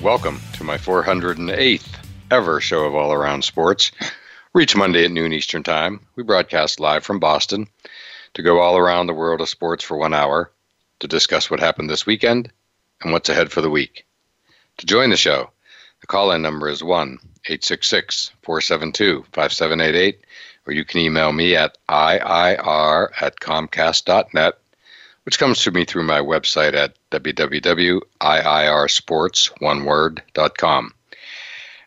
welcome to my 408th ever show of All Around Sports. Reach Monday at noon Eastern Time. We broadcast live from Boston to go all around the world of sports for one hour to discuss what happened this weekend and what's ahead for the week. To join the show, the call in number is 1 866 472 5788, or you can email me at IIR at Comcast.net, which comes to me through my website at www.iirsports.com.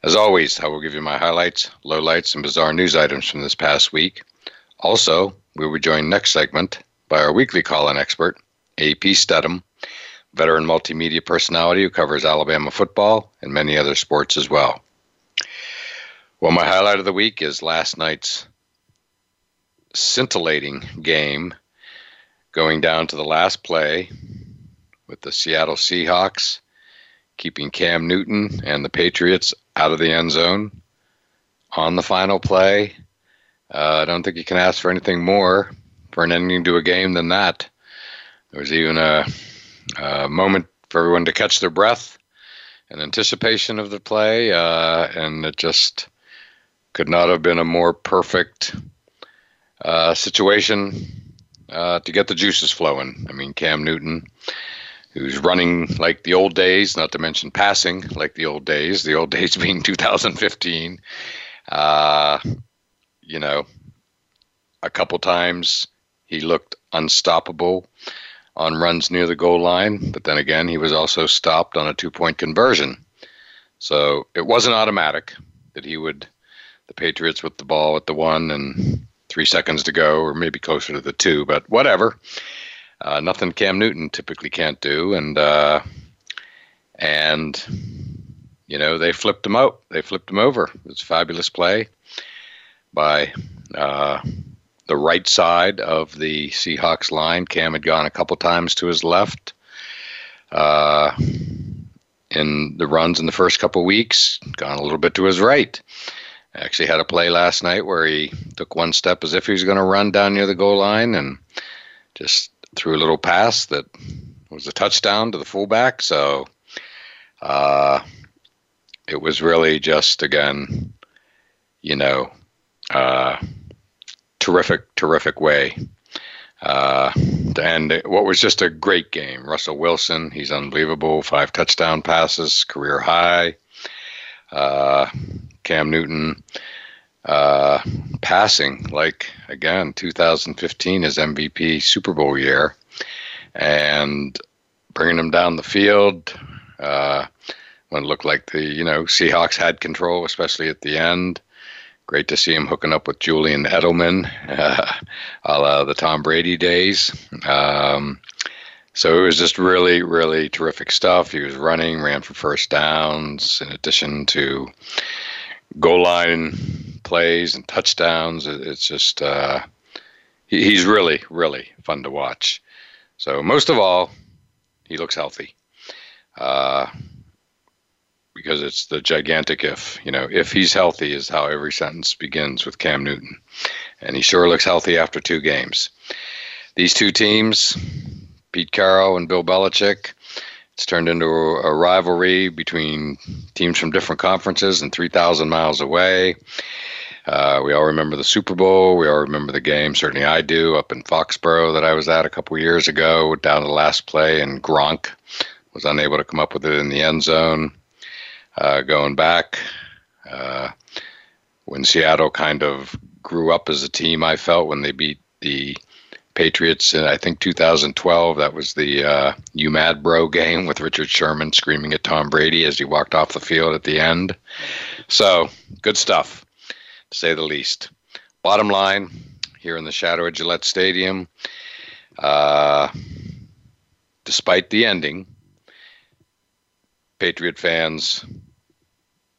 As always, I will give you my highlights, lowlights, and bizarre news items from this past week. Also, we will be joined next segment by our weekly call-in expert, AP Stedham, veteran multimedia personality who covers Alabama football and many other sports as well. Well, my highlight of the week is last night's scintillating game going down to the last play with the Seattle Seahawks keeping Cam Newton and the Patriots out of the end zone on the final play uh, I don't think you can ask for anything more for an ending to a game than that. There was even a, a moment for everyone to catch their breath in anticipation of the play, uh, and it just could not have been a more perfect uh, situation uh, to get the juices flowing. I mean, Cam Newton, who's running like the old days, not to mention passing like the old days, the old days being 2015. Uh, you know, a couple times he looked unstoppable on runs near the goal line, but then again, he was also stopped on a two point conversion. So it wasn't automatic that he would, the Patriots with the ball at the one and three seconds to go, or maybe closer to the two, but whatever. Uh, nothing Cam Newton typically can't do, and uh, and you know they flipped him out. They flipped him over. It was a fabulous play by uh, the right side of the Seahawks line. Cam had gone a couple times to his left uh, in the runs in the first couple weeks, gone a little bit to his right. Actually, had a play last night where he took one step as if he was going to run down near the goal line and just threw a little pass that was a touchdown to the fullback. So uh, it was really just, again, you know, uh, terrific, terrific way. Uh, and what was just a great game. Russell Wilson, he's unbelievable. Five touchdown passes, career high. Uh, Cam Newton uh, passing like again 2015 is MVP Super Bowl year, and bringing him down the field uh, when it looked like the you know Seahawks had control, especially at the end. Great to see him hooking up with Julian Edelman, uh, a la the Tom Brady days. Um, so it was just really, really terrific stuff. He was running, ran for first downs, in addition to goal line plays and touchdowns. It's just uh, he's really, really fun to watch. So most of all, he looks healthy. Uh, because it's the gigantic if. You know, if he's healthy is how every sentence begins with Cam Newton. And he sure looks healthy after two games. These two teams, Pete Carroll and Bill Belichick, it's turned into a, rivalry between teams from different conferences and 3,000 miles away. Uh, we all remember the Super Bowl. We all remember the game. Certainly, I do. Up in Foxborough, that I was at a couple years ago, down to the last play, and Gronk was unable to come up with it in the end zone uh, going back. Uh, when Seattle kind of grew up as a team, I felt when they beat the Patriots in I think 2012. That was the uh, "You Mad Bro" game with Richard Sherman screaming at Tom Brady as he walked off the field at the end. So good stuff, to say the least. Bottom line, here in the shadow of Gillette Stadium, uh, despite the ending, Patriot fans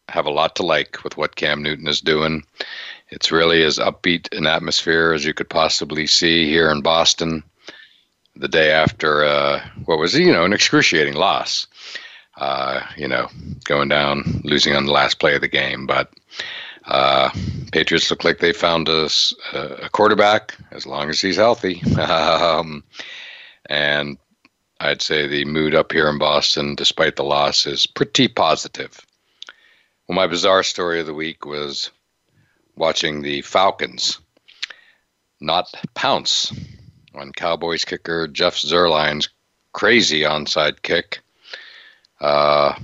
have a lot to like with what Cam Newton is doing. It's really as upbeat an atmosphere as you could possibly see here in Boston the day after uh, what was, you know, an excruciating loss. Uh, you know, going down, losing on the last play of the game. But uh, Patriots look like they found us a quarterback as long as he's healthy. um, and I'd say the mood up here in Boston, despite the loss, is pretty positive. Well, my bizarre story of the week was watching the Falcons not pounce on Cowboys kicker Jeff Zuerlein's crazy onside kick. Uh,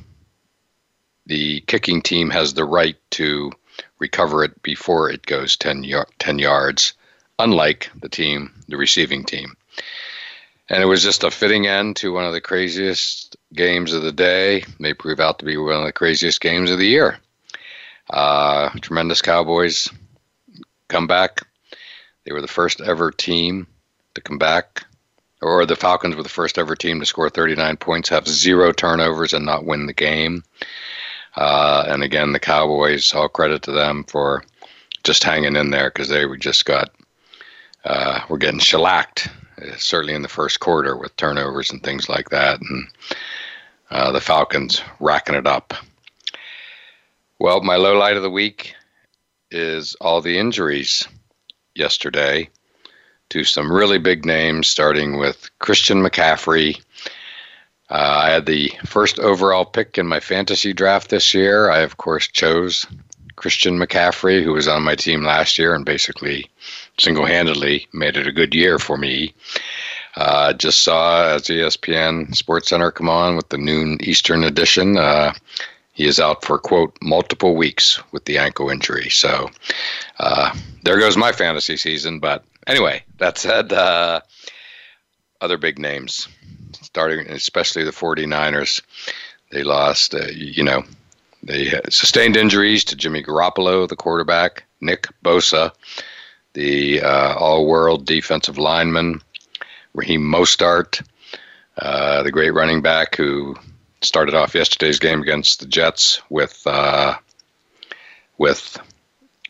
the kicking team has the right to recover it before it goes 10, 10 yards, unlike the team, the receiving team. And it was just a fitting end to one of the craziest games of the day. May prove out to be one of the craziest games of the year. Uh, tremendous Cowboys comeback. They were the first ever team to come back, or the Falcons were the first ever team to score 39 points, have zero turnovers, and not win the game. Uh, and again, the Cowboys, all credit to them for just hanging in there because they were just got, uh, were getting shellacked, uh, certainly in the first quarter with turnovers and things like that. And uh, the Falcons racking it up. Well, my low light of the week is all the injuries yesterday to some really big names, starting with Christian McCaffrey. Uh, I had the first overall pick in my fantasy draft this year. I, of course, chose Christian McCaffrey, who was on my team last year and basically single handedly made it a good year for me. Uh, just saw as ESPN Sports Center come on with the noon Eastern edition. Uh, he is out for quote multiple weeks with the ankle injury. So uh, there goes my fantasy season. But anyway, that said, uh, other big names, starting especially the 49ers, they lost. Uh, you know, they sustained injuries to Jimmy Garoppolo, the quarterback, Nick Bosa, the uh, all-world defensive lineman, Raheem Mostert, uh, the great running back who started off yesterday's game against the Jets with uh, with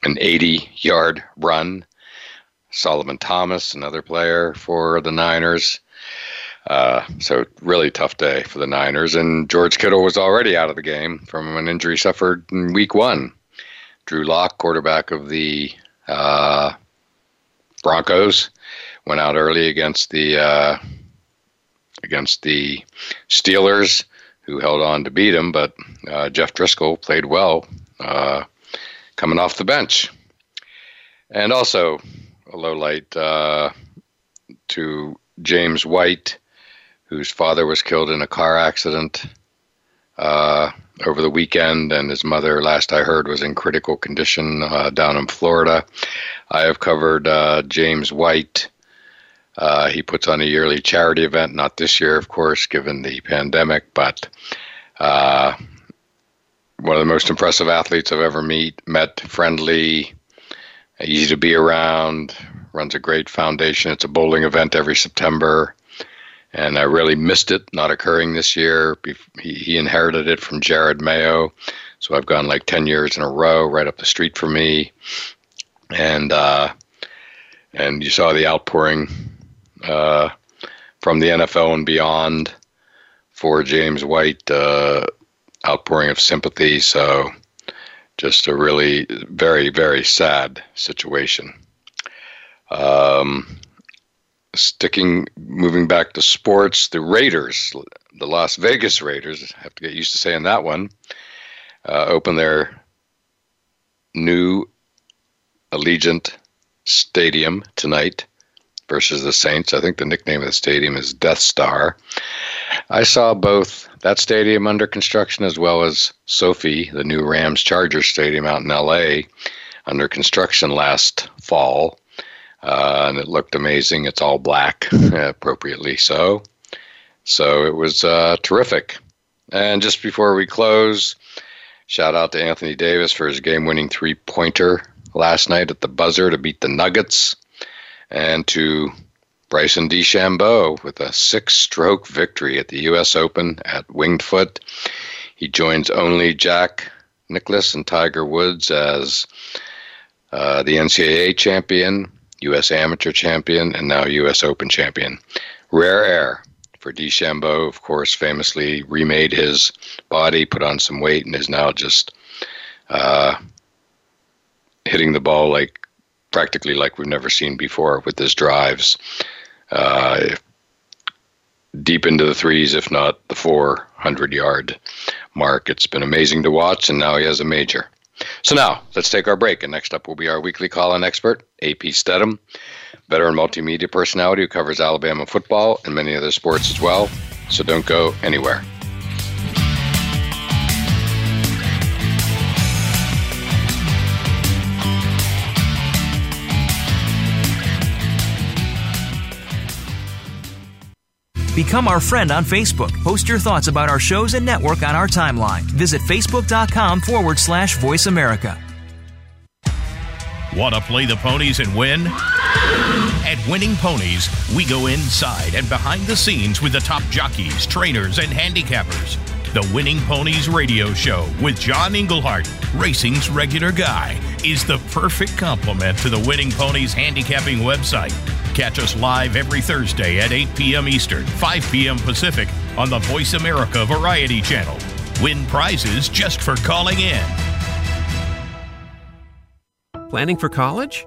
an 80-yard run. Solomon Thomas, another player for the Niners. Uh, so really tough day for the Niners. And George Kittle was already out of the game from an injury suffered in Week One. Drew Lock, quarterback of the uh, Broncos, went out early against the uh, against the Steelers who held on to beat him, but uh, Jeff Driskel played well uh, coming off the bench. And also a low light uh, to James White, whose father was killed in a car accident uh, over the weekend, and his mother, last I heard, was in critical condition uh, down in Florida. I have covered uh, James White uh, he puts on a yearly charity event, not this year, of course, given the pandemic, but uh, one of the most impressive athletes I've ever meet, met, friendly, easy to be around, runs a great foundation. It's a bowling event every September, and I really missed it not occurring this year. He, he inherited it from Jerod Mayo, so I've gone like 10 years in a row right up the street from me. And, uh, and you saw the outpouring uh, from the NFL and beyond for James White, uh, outpouring of sympathy. So, just a really very, very sad situation. Um, sticking, moving back to sports, the Raiders, the Las Vegas Raiders, have to get used to saying that one, uh, open their new Allegiant Stadium tonight versus the Saints. I think the nickname of the stadium is Death Star. I saw both that stadium under construction as well as SoFi, the new Rams Chargers stadium out in LA, under construction last fall. Uh, and it looked amazing. It's all black, appropriately so. So it was uh, terrific. And just before we close, shout out to Anthony Davis for his game winning three pointer last night at the buzzer to beat the Nuggets and to Bryson DeChambeau with a six stroke victory at the U.S. Open at Winged Foot. He joins only Jack Nicklaus and Tiger Woods as uh, the NCAA champion, U.S. amateur champion, and now U.S. Open champion. Rare air for DeChambeau, of course, famously remade his body, put on some weight, and is now just uh, hitting the ball like practically like we've never seen before with his drives. Uh, deep into the threes, if not the 400 yard mark. It's been amazing to watch, and now he has a major. So now let's take our break, and next up will be our weekly call-in expert, AP Stedham, veteran multimedia personality who covers Alabama football and many other sports as well. So don't go anywhere. Become our friend on Facebook. Post your thoughts about our shows and network on our timeline. Visit facebook.com forward slash voice America. Want to play the ponies and win? At Winning Ponies, we go inside and behind the scenes with the top jockeys, trainers, and handicappers. The Winning Ponies radio show with John Englehart, racing's regular guy, is the perfect complement to the Winning Ponies handicapping website. Catch us live every Thursday at 8 p.m. Eastern, 5 p.m. Pacific on the Voice America Variety Channel. Win prizes just for calling in. Planning for college?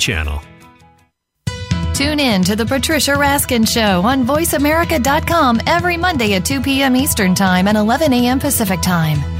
Channel. Tune in to the Patricia Raskin Show on VoiceAmerica.com every Monday at 2 p.m. Eastern Time and 11 a.m. Pacific Time.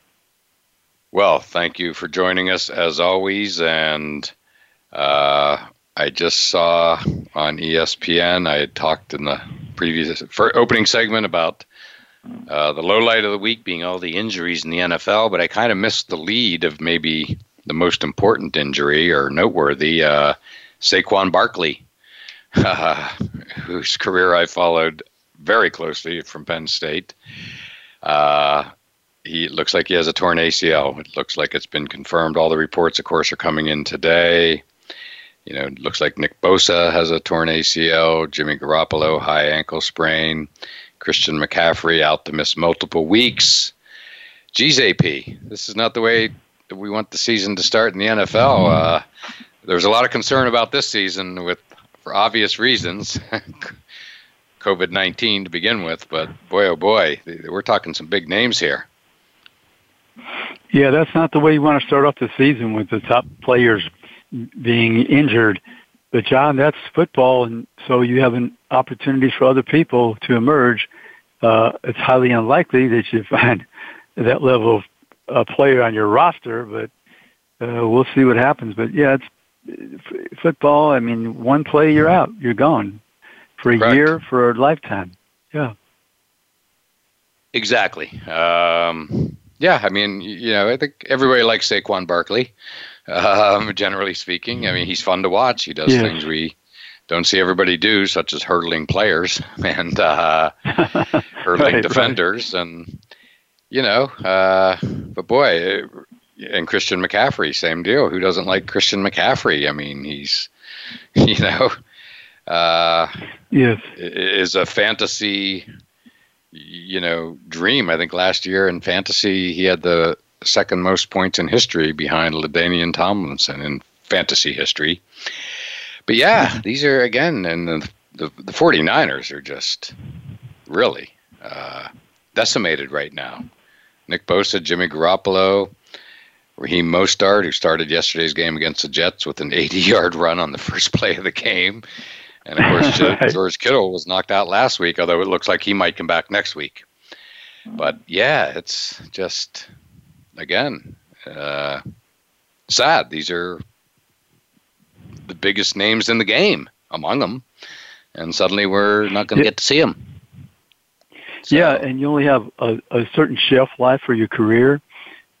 Well, thank you for joining us as always. And uh, I just saw on ESPN, I had talked in the previous opening segment about uh, the low light of the week being all the injuries in the NFL, but I kind of missed the lead of maybe the most important injury or noteworthy uh, Saquon Barkley, whose career I followed very closely from Penn State. Uh, he looks like he has a torn ACL. It looks like it's been confirmed. All the reports, of course, are coming in today. You know, it looks like Nick Bosa has a torn ACL, Jimmy Garoppolo high ankle sprain, Christian McCaffrey out to miss multiple weeks. Geez, AP, this is not the way we want the season to start in the NFL. Uh, there's a lot of concern about this season with, for obvious reasons, COVID 19 to begin with. But boy, oh boy, we're talking some big names here. Yeah, that's not the way you want to start off the season with the top players being injured. But John, that's football, and so you have an opportunity for other people to emerge. uh, it's highly unlikely that you find that level of uh, player on your roster, but uh, we'll see what happens. But yeah, it's f- football. I mean, one play, you're out, you're gone for a Correct. year, for a lifetime. Yeah. Exactly. Um, yeah, I mean, you know, I think everybody likes Saquon Barkley. Um, generally speaking, I mean, he's fun to watch. He does Yes. things we don't see everybody do, such as hurdling players and uh, hurdling Right, right. defenders, and you know, uh, but boy, uh, and Christian McCaffrey, same deal. Who doesn't like Christian McCaffrey? I mean, he's, you know, uh, Yes. is a fantasy you know dream. I think last year in fantasy he had the second most points in history behind LaDainian Tomlinson in fantasy history. But yeah these are again and the, the, the 49ers are just really uh, decimated right now. Nick bosa jimmy garoppolo Raheem Mostert, who started yesterday's game against the Jets with an 80-yard run on the first play of the game, and of course, Right. George Kittle was knocked out last week, although it looks like he might come back next week. But yeah, it's just again uh, sad. These are the biggest names in the game among them, and suddenly we're not going to get to see them. Yeah, and you only have a, a certain shelf life for your career.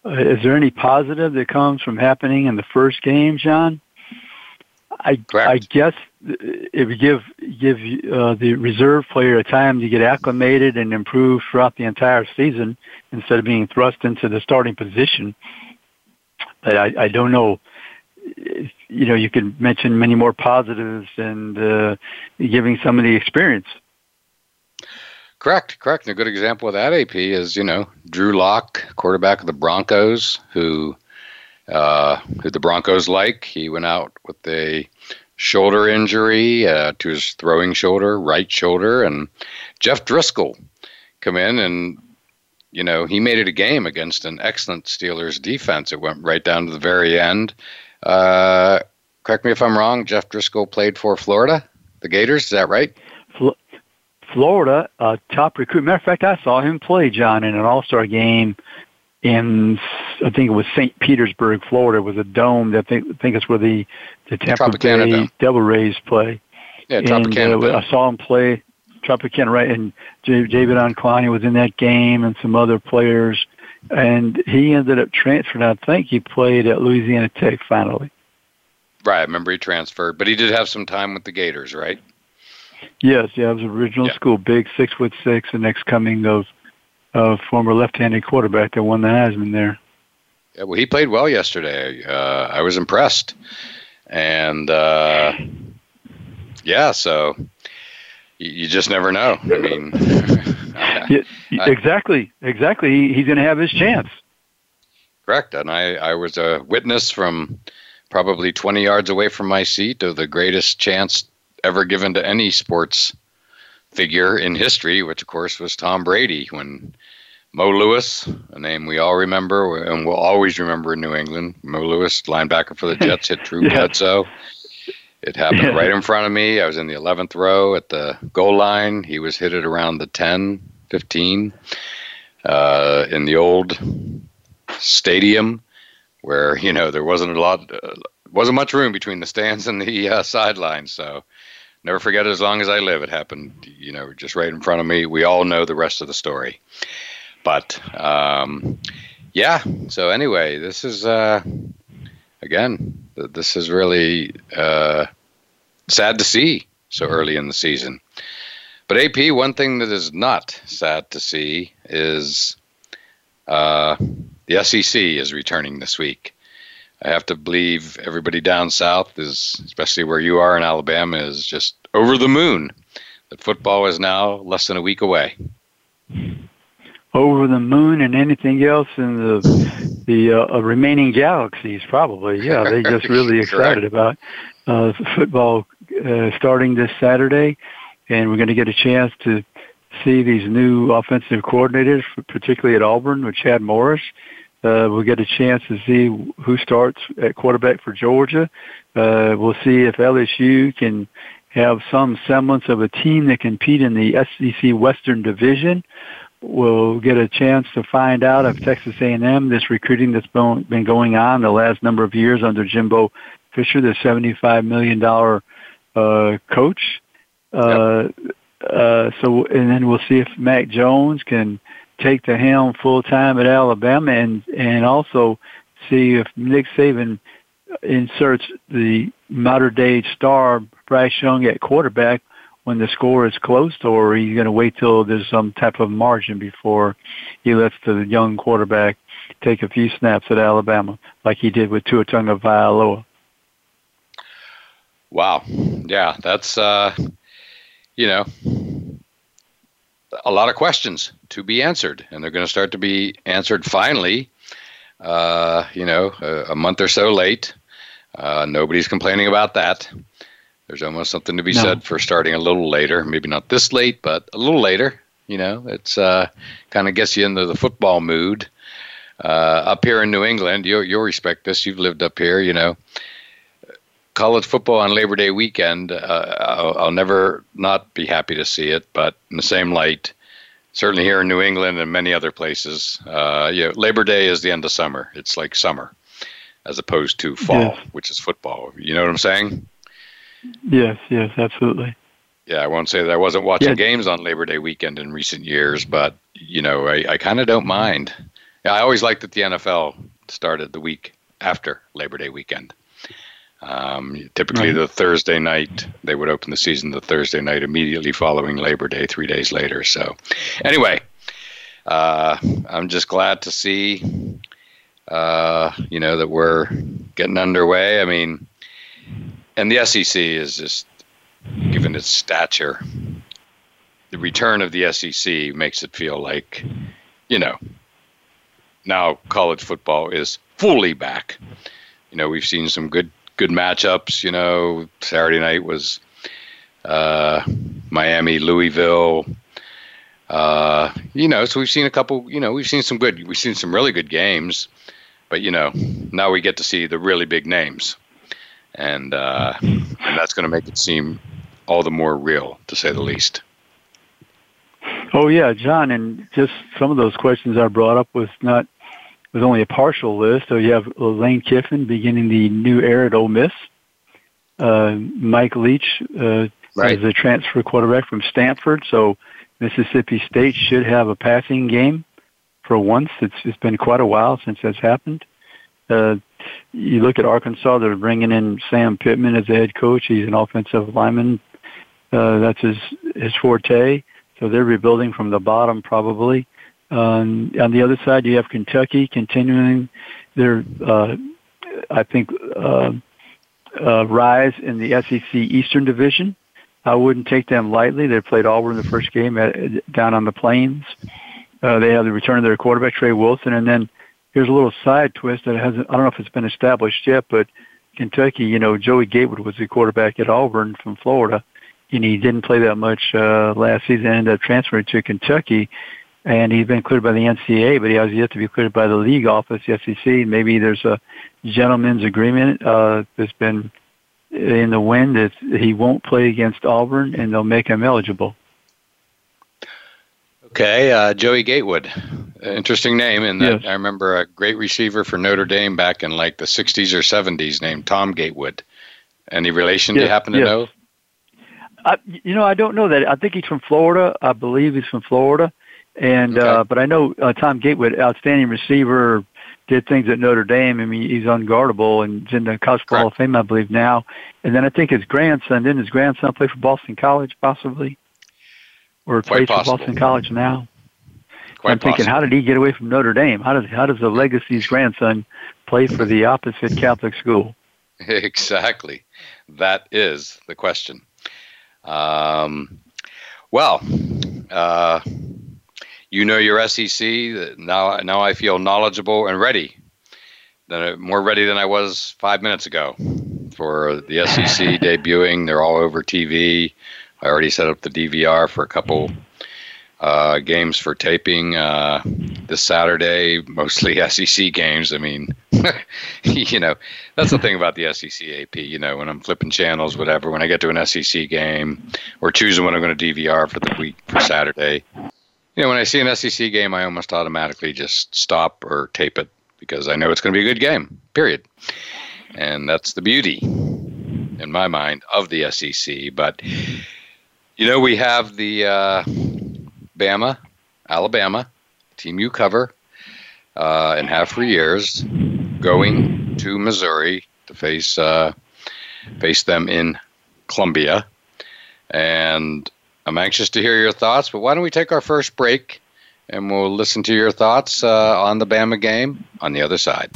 Uh, is there any positive that comes from happening in the first game, John? I Correct. I guess it would give give uh, the reserve player a time to get acclimated and improve throughout the entire season instead of being thrust into the starting position. But I, I don't know. If, you know, you could mention many more positives and uh, giving some of the experience. Correct, correct. And a good example of that AP is you know Drew Lock, quarterback of the Broncos, who uh, who the Broncos like. He went out with a shoulder injury uh, to his throwing shoulder, right shoulder, and Jeff Driskel come in and you know he made it a game against an excellent Steelers defense. It went right down to the very end. Uh, correct me if I'm wrong. Jeff Driskel played for Florida, the Gators. Is that right? Florida, uh, top recruit. Matter of fact, I saw him play, John, in an All Star game in I think it was St. Petersburg, Florida. It was a dome. That I think, I think it's where the the Tampa Tropicana Bay. Devil Rays play. Yeah, and Tropicana. uh. I saw him play Tropicana, right? And J- David Onclani was in that game, and some other players. And he ended up transferring. I think he played at Louisiana Tech finally. Right, I remember he transferred, but he did have some time with the Gators, right? Yes, yeah, it was original Yeah. school, big, six foot six, the next coming of of former left-handed quarterback that won the Heisman there. Yeah, well, he played well yesterday. Uh, I was impressed, and uh, yeah, so you, you just never know. I mean, Yeah, exactly, exactly. He, he's going to have his chance. correct. And I, I was a witness from probably 20 yards away from my seat of the greatest chance ever given to any sports figure in history, which of course was Tom Brady when Mo Lewis, a name we all remember and will always remember in New England. Mo Lewis, linebacker for the Jets, hit Drew Yeah. Bledsoe. It happened Yeah. right in front of me. I was in the 11th row at the goal line. He was hit at around the 10, 15 uh, in the old stadium where, you know, there wasn't a lot, uh, wasn't much room between the stands and the uh, sidelines. So never forget it as long as I live. It happened, you know, just right in front of me. We all know the rest of the story. But um, yeah, so anyway, this is, uh, again, th- this is really uh, sad to see so early in the season. But AP, one thing that is not sad to see is uh, the SEC is returning this week. I have to believe everybody down south is, especially where you are in Alabama, is just over the moon that football is now less than a week away. Over the moon and anything else in the the uh, remaining galaxies, probably. Yeah, they're just really excited about uh, football uh, starting this Saturday, and we're going to get a chance to see these new offensive coordinators, particularly at Auburn with Chad Morris. Uh, we'll get a chance to see who starts at quarterback for Georgia. Uh, we'll see if LSU can have some semblance of a team that compete in the SEC Western Division. We'll get a chance to find out if Texas A&M, this recruiting that's been going on the last number of years under Jimbo Fisher, the $75 million uh, coach. Uh, yep. uh, so, and then we'll see if Mac Jones can take the helm full time at Alabama and, and also see if Nick Saban inserts the modern day star Bryce Young at quarterback when the score is close, or he's going to wait till there's some type of margin before he lets the young quarterback take a few snaps at Alabama, like he did with Tua Tagovailoa. Wow, yeah, that's uh, you know a lot of questions to be answered, and they're going to start to be answered finally. Uh, you know, a, a month or so late. Uh, nobody's complaining about that. There's almost something to be no. said for starting a little later. Maybe not this late, but a little later. You know, it's uh, kind of gets you into the football mood. Uh, up here in New England, you you'll respect this. You've lived up here. You know, college football on Labor Day weekend. Uh, I'll, I'll never not be happy to see it, but in the same light, certainly here in New England and many other places, uh, you know, Labor Day is the end of summer. It's like summer as opposed to fall, which is football. You know what I'm saying? Yes, yes, absolutely. Yeah, I won't say that I wasn't watching yeah. games on Labor Day weekend in recent years, but you know, I, I kind of don't mind. Yeah, I always liked that the NFL started the week after Labor Day weekend. Um, typically, right. the Thursday night they would open the season the Thursday night immediately following Labor Day, three days later. So, anyway, uh, I'm just glad to see uh, you know, that we're getting underway. I mean, and the SEC is just, given its stature, the return of the SEC makes it feel like, you know, now college football is fully back. You know, we've seen some good good matchups. You know, Saturday night was uh, Miami, Louisville. Uh, you know, so we've seen a couple. You know, we've seen some good. We've seen some really good games. But you know, now we get to see the really big names, and uh, and that's going to make it seem all the more real, to say the least. Oh yeah, John, and just some of those questions I brought up was not was only a partial list. So you have Lane Kiffin beginning the new era at Ole Miss. Uh, Mike Leach uh, right. is a transfer quarterback from Stanford, so Mississippi State should have a passing game for once. It's, it's been quite a while since that's happened. Uh, you look at Arkansas; they're bringing in Sam Pittman as the head coach. He's an offensive lineman. Uh, that's his his forte. So they're rebuilding from the bottom, probably. Um, on the other side, you have Kentucky continuing their, uh, I think, uh, uh, rise in the SEC Eastern Division. I wouldn't take them lightly. They played Auburn the first game at, down on the plains. Uh, they have the return of their quarterback Terry Wilson, and then here's a little side twist that hasn't. I don't know if it's been established yet, but Kentucky, you know, Joey Gatewood was the quarterback at Auburn from Florida, and he didn't play that much uh, last season. Ended up transferring to Kentucky, and he's been cleared by the NCAA, but he has yet to be cleared by the league office, the SEC. Maybe there's a gentleman's agreement uh, that's been in the wind that he won't play against Auburn, and they'll make him eligible. Okay, uh, Joey Gatewood, interesting name. And yes. I remember a great receiver for Notre Dame back in like the '60s or '70s named Tom Gatewood. Any relation? Yes, do you happen to yes. know? I, you know, I don't know that. I think he's from Florida. I believe he's from Florida, and okay. uh, but I know uh, Tom Gatewood, outstanding receiver, did things at Notre Dame. I mean, he's unguardable and he's in the College Hall of Fame, I believe now. And then I think his grandson didn't his grandson play for Boston College, possibly or plays for Boston College now. Quite I'm thinking, possible. how did he get away from Notre Dame? How does how does the legacy's grandson play for the opposite Catholic school? Exactly, that is the question. Um, well, uh, you know your SEC. Now, now I feel knowledgeable and ready. More ready than I was five minutes ago for the SEC debuting. They're all over TV. I already set up the DVR for a couple uh, games for taping uh, this Saturday, mostly SEC games. I mean, you know, that's the thing about the SEC AP. You know, when I'm flipping channels, whatever, when I get to an SEC game or choosing when I'm going to DVR for the week for Saturday, you know, when I see an SEC game, I almost automatically just stop or tape it because I know it's going to be a good game, period. And that's the beauty, in my mind, of the SEC. But, you know, we have the uh, Bama, Alabama, team you cover, uh, and have for years, going to Missouri to face uh, face them in Columbia. And I'm anxious to hear your thoughts. But why don't we take our first break, and we'll listen to your thoughts uh, on the Bama game on the other side.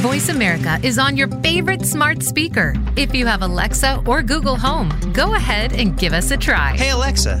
Voice America is on your favorite smart speaker. If you have Alexa or Google Home, go ahead and give us a try. Hey, Alexa,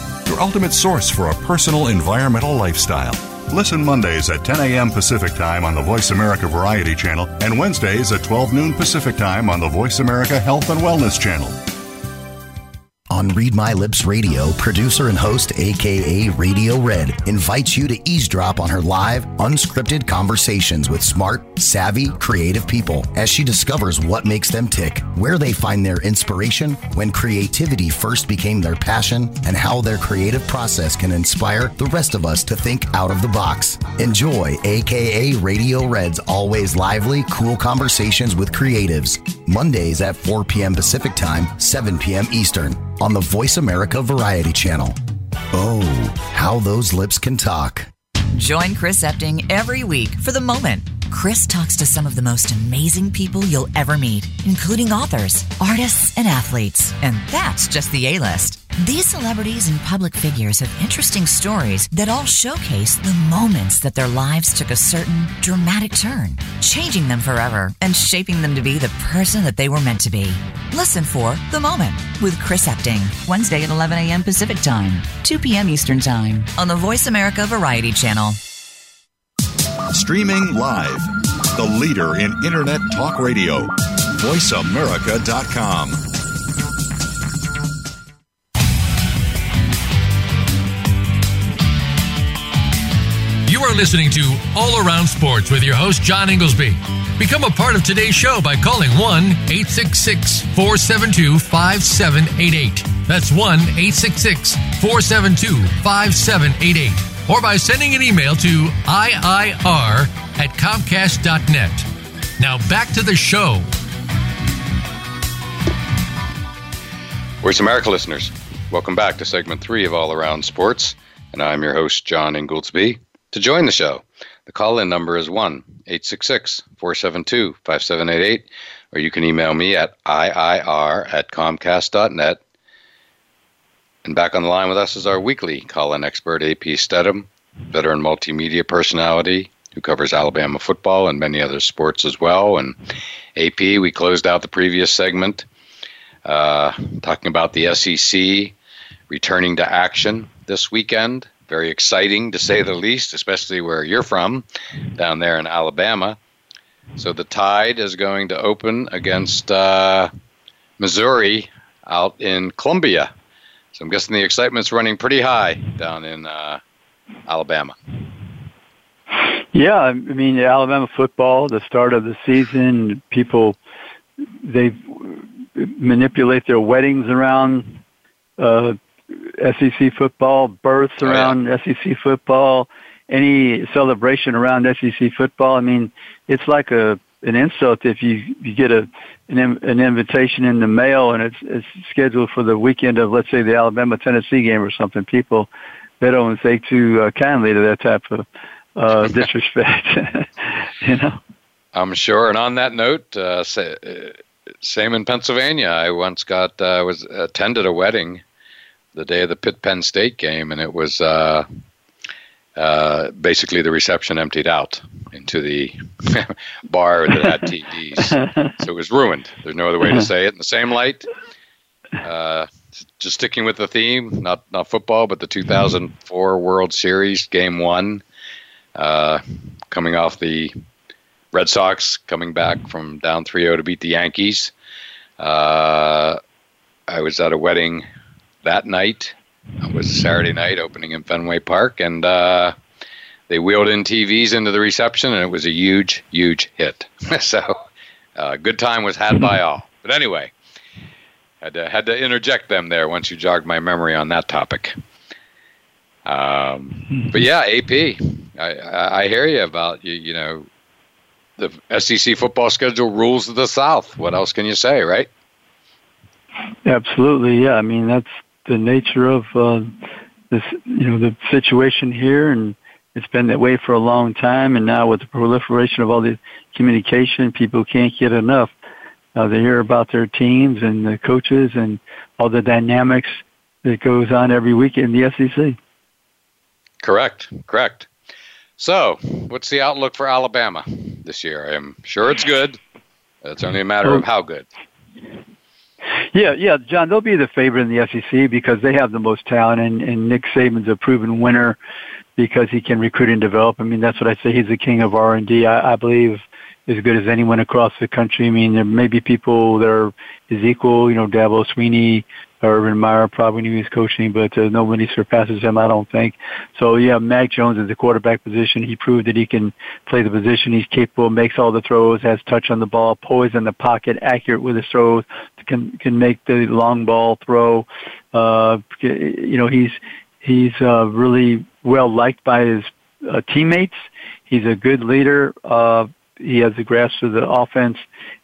your ultimate source for a personal environmental lifestyle. Listen Mondays at 10 a.m. Pacific Time on the Voice America Variety Channel and Wednesdays at 12 noon Pacific Time on the Voice America Health and Wellness Channel. On Read My Lips Radio, producer and host, aka Radio Red, invites you to eavesdrop on her live, unscripted conversations with smart, savvy, creative people as she discovers what makes them tick, where they find their inspiration, when creativity first became their passion, and how their creative process can inspire the rest of us to think out of the box. Enjoy aka Radio Red's always lively, cool conversations with creatives. Mondays at 4 p.m. Pacific Time, 7 p.m. Eastern on the Voice America Variety Channel. Oh, how those lips can talk. Join Chris Epting every week for The Moment. Chris talks to some of the most amazing people you'll ever meet, including authors, artists, and athletes. And that's just the A list. These celebrities and public figures have interesting stories that all showcase the moments that their lives took a certain dramatic turn, changing them forever and shaping them to be the person that they were meant to be. Listen for The Moment with Chris Epting, Wednesday at 11 a.m. Pacific Time, 2 p.m. Eastern Time on the Voice America Variety Channel. Streaming live, the leader in Internet talk radio, voiceamerica.com. You are listening to All Around Sports with your host, John Ingoldsby. Become a part of today's show by calling 1 866 472 5788. That's 1 866 472 5788. Or by sending an email to IIR at Comcast.net. Now back to the show. Voice America listeners, welcome back to segment three of All Around Sports. And I'm your host, John Ingoldsby. To join the show, the call in number is 1 866 472 5788, or you can email me at IIR at Comcast.net. And back on the line with us is our weekly call in expert, AP Stedham, veteran multimedia personality who covers Alabama football and many other sports as well. And AP, we closed out the previous segment uh, talking about the SEC returning to action this weekend very exciting to say the least, especially where you're from, down there in Alabama. So the Tide is going to open against uh, Missouri out in Columbia. So I'm guessing the excitement's running pretty high down in uh, Alabama. Yeah, I mean Alabama football, the start of the season, people they manipulate their weddings around uh, SEC football, births around oh, yeah. SEC football, any celebration around SEC football. I mean, it's like a an insult if you you get a an, an invitation in the mail and it's it's scheduled for the weekend of let's say the Alabama Tennessee game or something. People they don't take too uh, kindly to that type of uh, disrespect. you know. I'm sure. And on that note, uh, say, same in Pennsylvania. I once got uh, was attended a wedding the day of the Pitt Penn State game, and it was uh, basically the reception emptied out into the bar that had TVs, so it was ruined. There's no other way to say it. In the same light, uh, just sticking with the theme, not not football, but the 2004 World Series Game One, uh, coming off the Red Sox coming back from down 3-0 to beat the Yankees. Uh, I was at a wedding that night. It was a Saturday night opening in Fenway Park, and uh, they wheeled in TVs into the reception, and it was a huge, huge hit. so, uh, good time was had by all. But anyway, had to, had to interject them there once you jogged my memory on that topic. Um, but yeah, AP, I, I, I hear you about you. You know, the SEC football schedule rules of the South. What else can you say, right? Absolutely, yeah. I mean, that's the nature of uh, this, you know, the situation here, and it's been that way for a long time. And now with the proliferation of all the communication, people can't get enough. Uh, they hear about their teams and the coaches and all the dynamics that goes on every week in the SEC. Correct, correct. So, what's the outlook for Alabama this year? I'm sure it's good. It's only a matter of how good. Yeah, yeah, John, they'll be the favorite in the SEC because they have the most talent, and, and Nick Saban's a proven winner because he can recruit and develop. I mean, that's what I say. He's the king of R and D. I, I believe as good as anyone across the country. I mean, there may be people that are his equal. You know, Dabo Swinney, Urban Meyer probably knew he was coaching, but uh, nobody surpasses him, I don't think. So yeah, Mac Jones is the quarterback position. He proved that he can play the position. He's capable, makes all the throws, has touch on the ball, poised in the pocket, accurate with his throws, can can make the long ball throw. Uh, you know, he's he's uh, really well liked by his uh, teammates. He's a good leader. Uh, he has the grasp of the offense.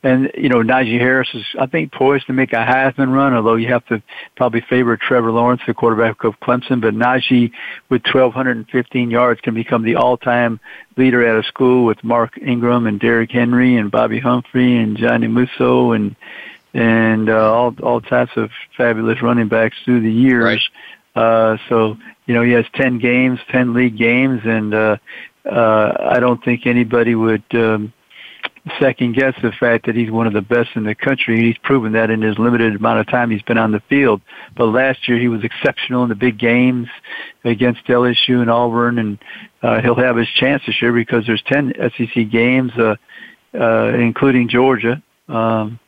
And, you know, Najee Harris is, I think, poised to make a Heisman run, although you have to probably favor Trevor Lawrence, the quarterback of Clemson. But Najee, with 1,215 yards, can become the all-time leader at a school with Mark Ingram and Derrick Henry and Bobby Humphrey and Johnny Musso and and uh, all all types of fabulous running backs through the years. Right. Uh, so you know he has ten games, ten league games, and uh, uh, I don't think anybody would um, second guess the fact that he's one of the best in the country. He's proven that in his limited amount of time he's been on the field. But last year he was exceptional in the big games against LSU and Auburn, and uh, he'll have his chance this year because there's 10 SEC games, uh, uh, including Georgia. Um,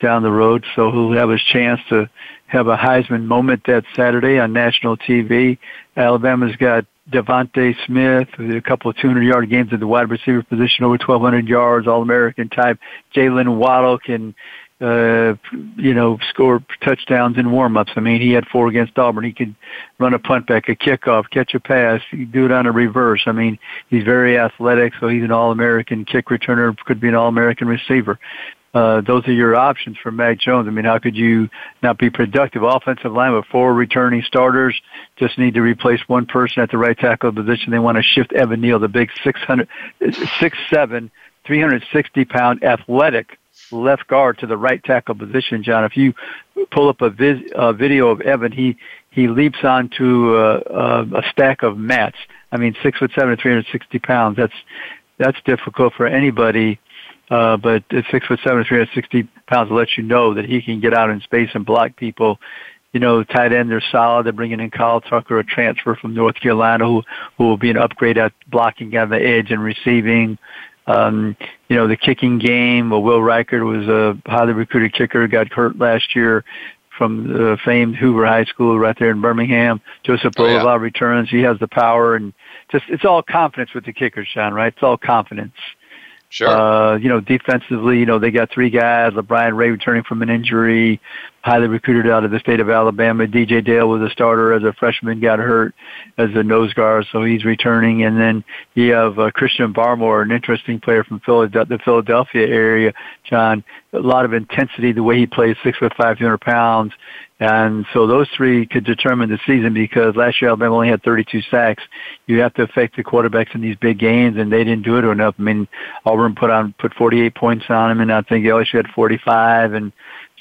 down the road, so he'll have his chance to have a Heisman moment that Saturday on national TV. Alabama's got DeVonta Smith, with a couple of 200-yard games at the wide receiver position, over 1,200 yards, All-American type. Jaylen Waddle can, uh, you know, score touchdowns in warm-ups. I mean, he had four against Auburn. He could run a punt back, a kickoff, catch a pass, do it on a reverse. I mean, he's very athletic, so he's an All-American kick returner, could be an All-American receiver uh, those are your options for Mac Jones. I mean, how could you not be productive? Offensive line with four returning starters just need to replace one person at the right tackle position. They want to shift Evan Neal, the big 600, 6'7", 360 pound athletic left guard to the right tackle position, John. If you pull up a, vis, a video of Evan, he he leaps onto a, a, a stack of mats. I mean, six foot seven, 360 pounds. That's that's difficult for anybody uh, but at six foot seven, 360 pounds, lets you know that he can get out in space and block people. You know, tight end, they're solid. They're bringing in Carl Tucker, a transfer from North Carolina, who who will be an upgrade at blocking on the edge and receiving. Um, you know, the kicking game. Well, Will Reichard was a highly recruited kicker, got hurt last year from the famed Hoover High School right there in Birmingham. Joseph oh, yeah. returns. He has the power and just it's all confidence with the kickers, Sean, right? It's all confidence. Sure. Uh, you know, defensively, you know, they got three guys, LaBryan Ray returning from an injury, highly recruited out of the state of Alabama. DJ Dale was a starter as a freshman, got hurt as a nose guard, so he's returning. And then you have uh, Christian Barmore, an interesting player from Philadelphia, the Philadelphia area. John, a lot of intensity, the way he plays, six foot five, two hundred pounds. And so those three could determine the season because last year Alabama only had 32 sacks. You have to affect the quarterbacks in these big games, and they didn't do it enough. I mean, Auburn put on put 48 points on them, and I think LSU had 45, and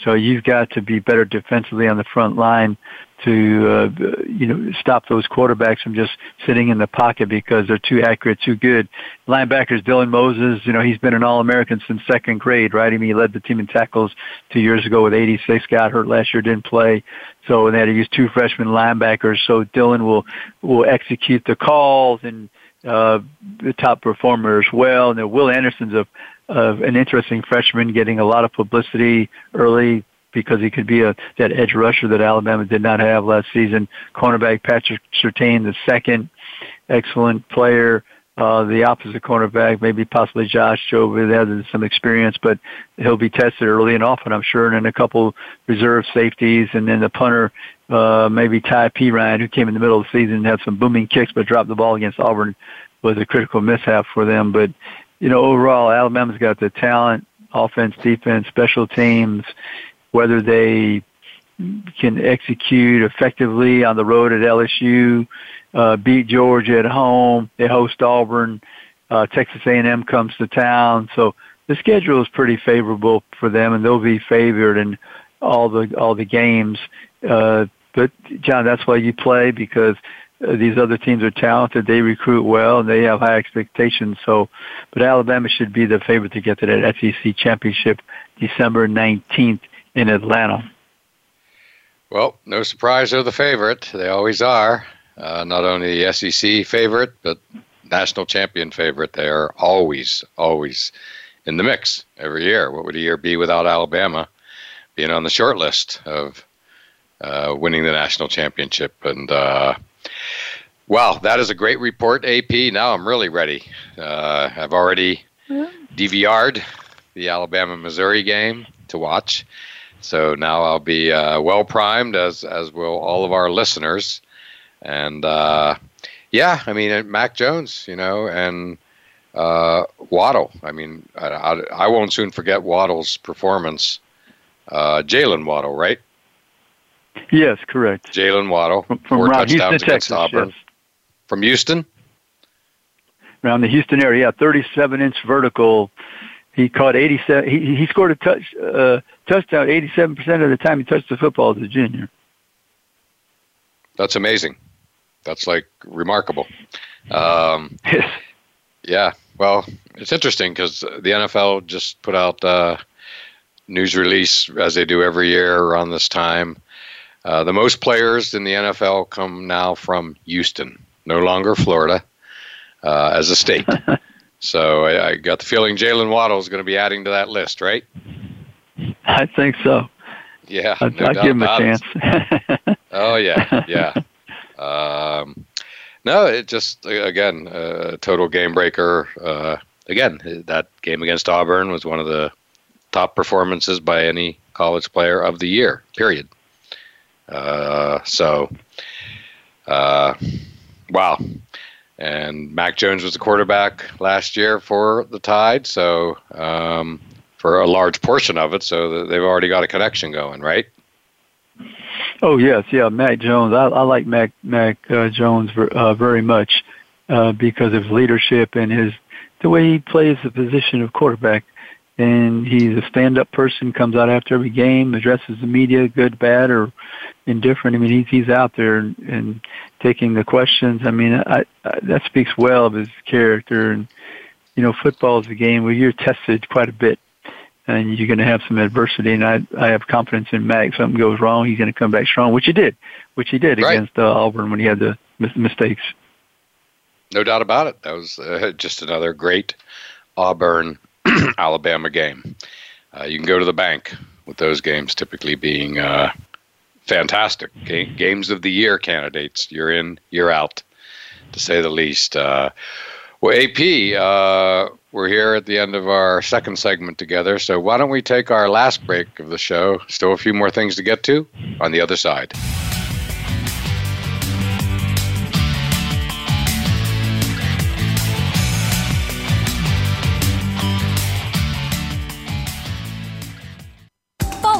so you've got to be better defensively on the front line to uh, you know stop those quarterbacks from just sitting in the pocket because they're too accurate, too good. Linebackers Dylan Moses, you know he's been an All-American since second grade, right? I mean he led the team in tackles two years ago with 86. Got hurt last year, didn't play, so they had to use two freshman linebackers. So Dylan will will execute the calls and uh, the top performer as well. And Will Anderson's a of an interesting freshman getting a lot of publicity early because he could be a that edge rusher that Alabama did not have last season. Cornerback Patrick Surtain, the second excellent player. Uh, the opposite cornerback, maybe possibly Josh Jobe, has some experience, but he'll be tested early and often, I'm sure, and then a couple reserve safeties, and then the punter, uh, maybe Ty Perine, who came in the middle of the season and had some booming kicks, but dropped the ball against Auburn, was a critical mishap for them. But you know, overall, Alabama's got the talent, offense, defense, special teams, whether they can execute effectively on the road at LSU, uh, beat Georgia at home, they host Auburn, uh, Texas A&M comes to town. So the schedule is pretty favorable for them and they'll be favored in all the, all the games. Uh, but John, that's why you play because uh, these other teams are talented. They recruit well, and they have high expectations. So, but Alabama should be the favorite to get to that SEC championship December 19th in Atlanta. Well, no surprise they're the favorite. They always are. Uh, not only the SEC favorite, but national champion favorite. They are always, always in the mix every year. What would a year be without Alabama being on the short list of uh, winning the national championship? And uh, Wow, that is a great report, AP. Now I'm really ready. Uh, I've already DVR'd the Alabama Missouri game to watch. So now I'll be uh, well primed, as as will all of our listeners. And uh, yeah, I mean, Mac Jones, you know, and uh, Waddle. I mean, I, I, I, won't soon forget Waddle's performance. Uh, Jaylen Waddle, right? Yes, correct. Jaylen Waddle, from, from four touchdowns Houston, against Texas, Auburn. Yes. From Houston? Around the Houston area, yeah, 37 inch vertical. He caught 87. He, he scored a touch uh, touchdown 87 percent of the time he touched the football as a junior. That's amazing. That's like remarkable. Um, yeah. Well, it's interesting because the NFL just put out uh, news release as they do every year around this time. Uh, the most players in the NFL come now from Houston no longer Florida, uh, as a state. so I, I, got the feeling Jaylen Waddle is going to be adding to that list, right? I think so. Yeah, I'll, no I'll give him a chance. oh yeah, yeah. Um, no, it just again a total game breaker. Uh, again, that game against Auburn was one of the top performances by any college player of the year. Period. Uh, so. Uh, Wow. And Mac Jones was the quarterback last year for the Tide, so um, for a large portion of it, so they've already got a connection going, right? Oh yes, yeah, Mac Jones. I, I like Mac Mac uh, Jones uh, very much uh, because of leadership and his the way he plays the position of quarterback. And he's a stand-up person, comes out after every game, addresses the media, good, bad, or indifferent. I mean, he's he's out there and, and taking the questions. I mean, I, I, that speaks well of his character. And you know, football is a game where you're tested quite a bit, and you're going to have some adversity. And I I have confidence in Mac. If something goes wrong, he's going to come back strong, which he did, which he did right. against uh, Auburn when he had the mis- mistakes. No doubt about it. That was uh, just another great Auburn Alabama game. Uh, you can go to the bank with those games typically being uh, fantastic G- games of the year candidates. You're in, you're out, to say the least. Uh, Well, AP, uh, we're here at the end of our second segment together, so why don't we take our last break of the show? Still a few more things to get to on the other side.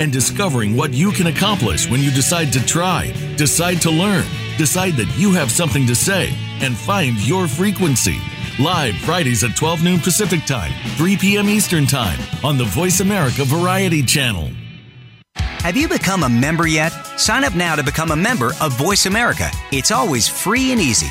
and discovering what you can accomplish when you decide to try, decide to learn, decide that you have something to say, and find your frequency. Live Fridays at 12 noon Pacific Time, 3 p.m. Eastern Time on the Voice America Variety Channel. Have you become a member yet? Sign up now to become a member of Voice America. It's always free and easy.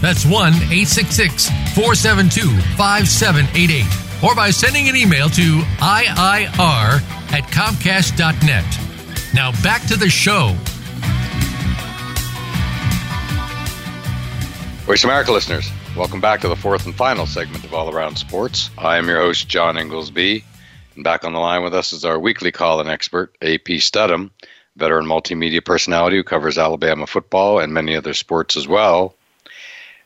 That's 1 866 472 5788. Or by sending an email to IIR at Comcast.net. Now back to the show. Voice America listeners, welcome back to the fourth and final segment of All Around Sports. I am your host, John Ingoldsby. And back on the line with us is our weekly call in expert, AP Studham, veteran multimedia personality who covers Alabama football and many other sports as well.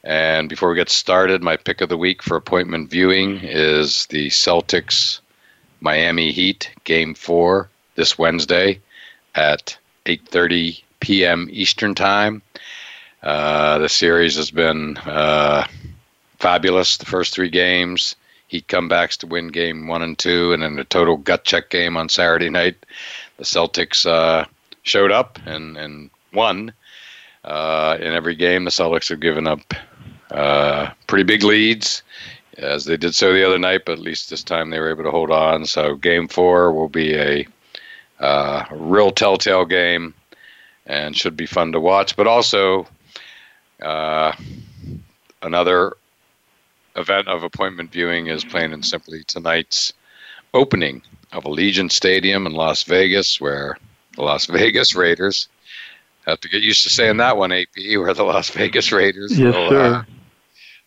And before we get started, my pick of the week for appointment viewing is the Celtics Miami Heat game 4 this Wednesday at 8:30 p.m. Eastern Time. Uh, the series has been uh, fabulous. The first three games, Heat comebacks to win game one and two, and then a total gut check game on Saturday night. The Celtics uh, showed up and and won. Uh, in every game, the Celtics have given up uh, pretty big leads, as they did so the other night. But at least this time they were able to hold on. So game four will be a uh, real telltale game, and should be fun to watch. But also uh, another event of appointment viewing is plain and simply tonight's opening of Allegiant Stadium in Las Vegas, where the Las Vegas Raiders have to get used to saying that one, AP, where the Las Vegas Raiders Yes, will sir. uh,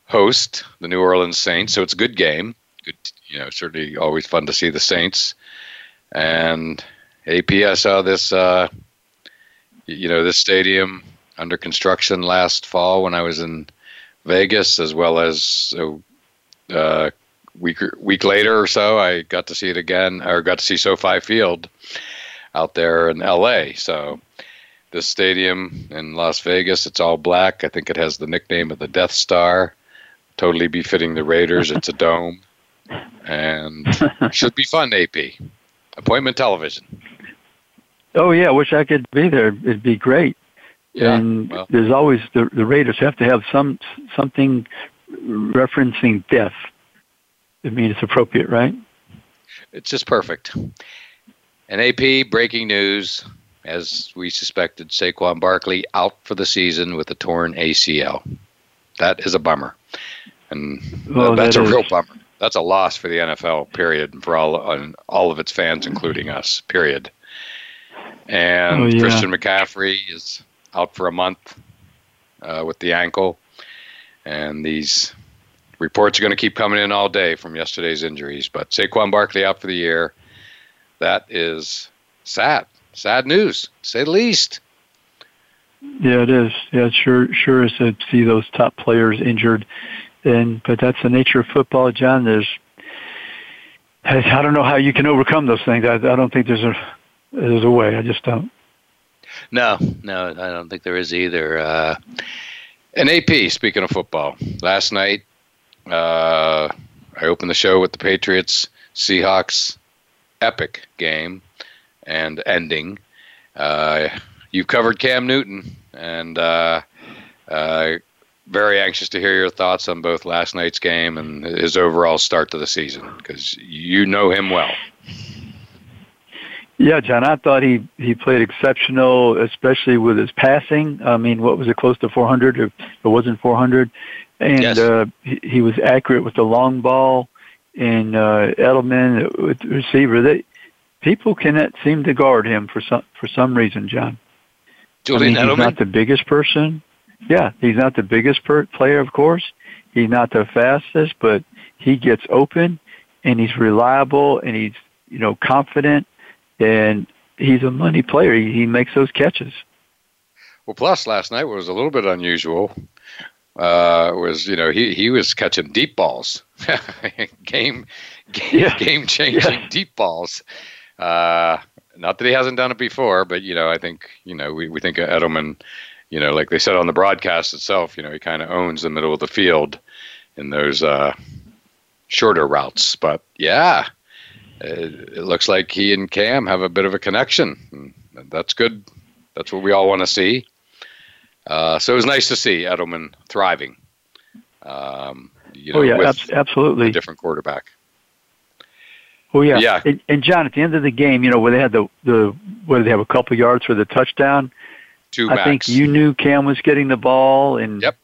host the New Orleans Saints. So it's a good game. Good, you know, certainly always fun to see the Saints. And AP, I saw this, uh, you know, this stadium under construction last fall when I was in Vegas, as well as a uh, week week later or so, I got to see it again, or got to see SoFi Field out there in LA. So this stadium in Las Vegas, it's all black. I think it has the nickname of the Death Star, totally befitting the Raiders. it's a dome, and should be fun. AP appointment television. Oh yeah, I wish I could be there. It'd be great. Yeah, and well. there's always the the Raiders have to have some something referencing death. I mean, it's appropriate, right? It's just perfect. And AP breaking news, as we suspected, Saquon Barkley out for the season with a torn ACL. That is a bummer, and well, that's that a real bummer. That's a loss for the NFL. Period, And for all and all of its fans, including us. Period. And oh, yeah. Christian McCaffrey is out for a month uh, with the ankle, and these reports are going to keep coming in all day from yesterday's injuries. But Saquon Barkley out for the year. That is sad. Sad news, to say the least. Yeah, it is. Yeah, it sure sure is to see those top players injured, and but that's the nature of football, John. There's I don't know how you can overcome those things. I, I don't think there's a there's a way. I just don't. No, no, I don't think there is either. Uh, and AP, speaking of football, last night uh, I opened the show with the Patriots Seahawks epic game and ending. Uh, you've covered Cam Newton, and uh, uh, very anxious to hear your thoughts on both last night's game and his overall start to the season because you know him well. Yeah, John, I thought he he played exceptional, especially with his passing. I mean, what was it, close to 400? If it wasn't 400, and yes. uh, he, he was accurate with the long ball. And uh, Edelman, with the receiver, they people cannot seem to guard him for some for some reason, John. Julian I mean, Edelman. He's not the biggest person. Yeah, he's not the biggest per- player, of course. He's not the fastest, but he gets open and he's reliable and he's you know confident and he's a money player. He, he makes those catches. Well, plus last night was a little bit unusual. Uh, was you know he he was catching deep balls, game game, yeah. game changing yeah. deep balls. Uh, not that he hasn't done it before, but you know I think you know we we think Edelman, you know like they said on the broadcast itself, you know he kind of owns the middle of the field in those uh, shorter routes. But yeah, it, it looks like he and Cam have a bit of a connection. That's good. That's what we all want to see. Uh, so it was nice to see Edelman thriving. Um, you know, oh yeah, ab- absolutely. A different quarterback. Oh yeah, yeah. And, and, John, at the end of the game, you know, where they had the the where they have a couple yards for the touchdown. Two I think you knew Cam was getting the ball, and yep.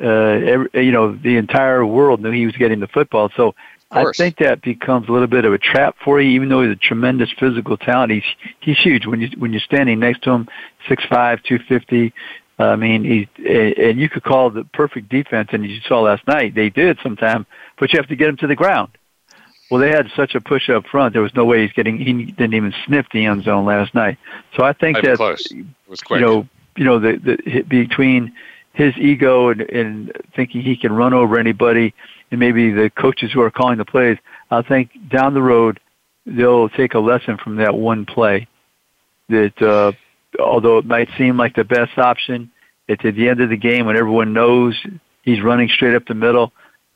Uh, every, you know, the entire world knew he was getting the football. So I think that becomes a little bit of a trap for you, even though he's a tremendous physical talent. He's he's huge when you when you're standing next to him, six five, two fifty. I mean, he and you could call the perfect defense, and you saw last night they did sometime, but you have to get him to the ground. Well, they had such a push up front. There was no way he's getting. He didn't even sniff the end zone last night. So I think that close. It was quick. you know, you know, the, the between his ego and, and thinking he can run over anybody, and maybe the coaches who are calling the plays, I think down the road they'll take a lesson from that one play. That uh, although it might seem like the best option, it's at the end of the game when everyone knows he's running straight up the middle.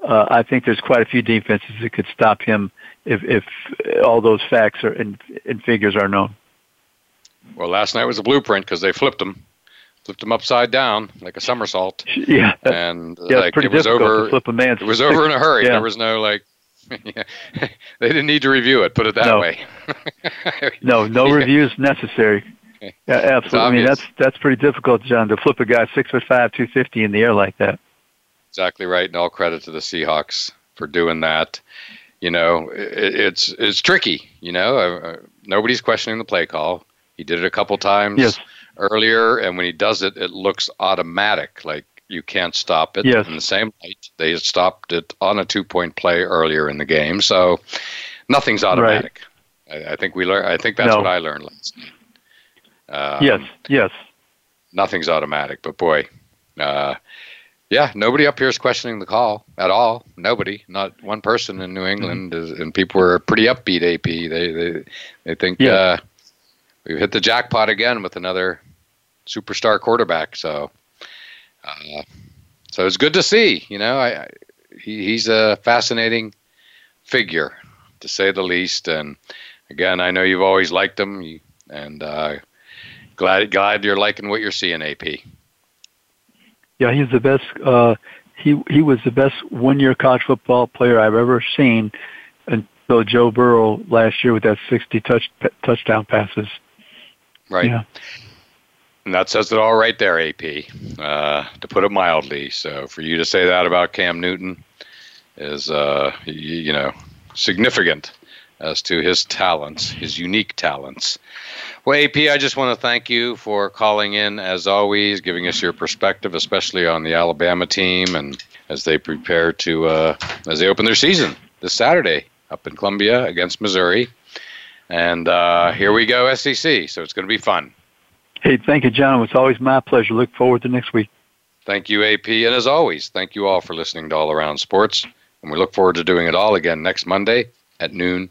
Uh, I think there's quite a few defenses that could stop him if, if all those facts are and, and figures are known. Well, last night was a blueprint because they flipped him, flipped him upside down like a somersault. Yeah, and yeah, like it was over. flip a man. It was over in a hurry. Yeah. There was no like yeah. they didn't need to review it. Put it that no. way. no, no yeah. reviews necessary. Yeah, absolutely. I mean, that's that's pretty difficult, John, to flip a guy six foot five, two fifty in the air like that. Exactly right, and all credit to the Seahawks for doing that. You know, it, it's it's tricky. You know, uh, nobody's questioning the play call. He did it a couple times yes. earlier, and when he does it, it looks automatic. Like you can't stop it. Yes. In the same light, they stopped it on a two point play earlier in the game, so nothing's automatic. Right. I, I, think we learn. I think that's no. what I learned last night. Um, yes, yes. Nothing's automatic, but boy, uh, yeah, nobody up here is questioning the call at all. Nobody, not one person in New England, is, and people were pretty upbeat. AP, they they they think yeah. uh, we've hit the jackpot again with another superstar quarterback. So, uh, so it's good to see. You know, I, I he, he's a fascinating figure, to say the least. And again, I know you've always liked him, and uh, Glad glad you're liking what you're seeing, AP. Yeah, he's the best. Uh, he he was the best one year college football player I've ever seen until Joe Burrow last year with that 60 touch touchdown passes. Right. Yeah. And that says it all right there, AP, uh, to put it mildly. So for you to say that about Cam Newton is, uh, you, you know, significant as to his talents, his unique talents. Well, AP, I just want to thank you for calling in as always, giving us your perspective, especially on the Alabama team and as they prepare to uh, as they open their season this Saturday up in Columbia against Missouri. And uh, here we go, SEC. So it's going to be fun. Hey, thank you, John. It's always my pleasure. Look forward to next week. Thank you, AP. And as always, thank you all for listening to All Around Sports. And we look forward to doing it all again next Monday at noon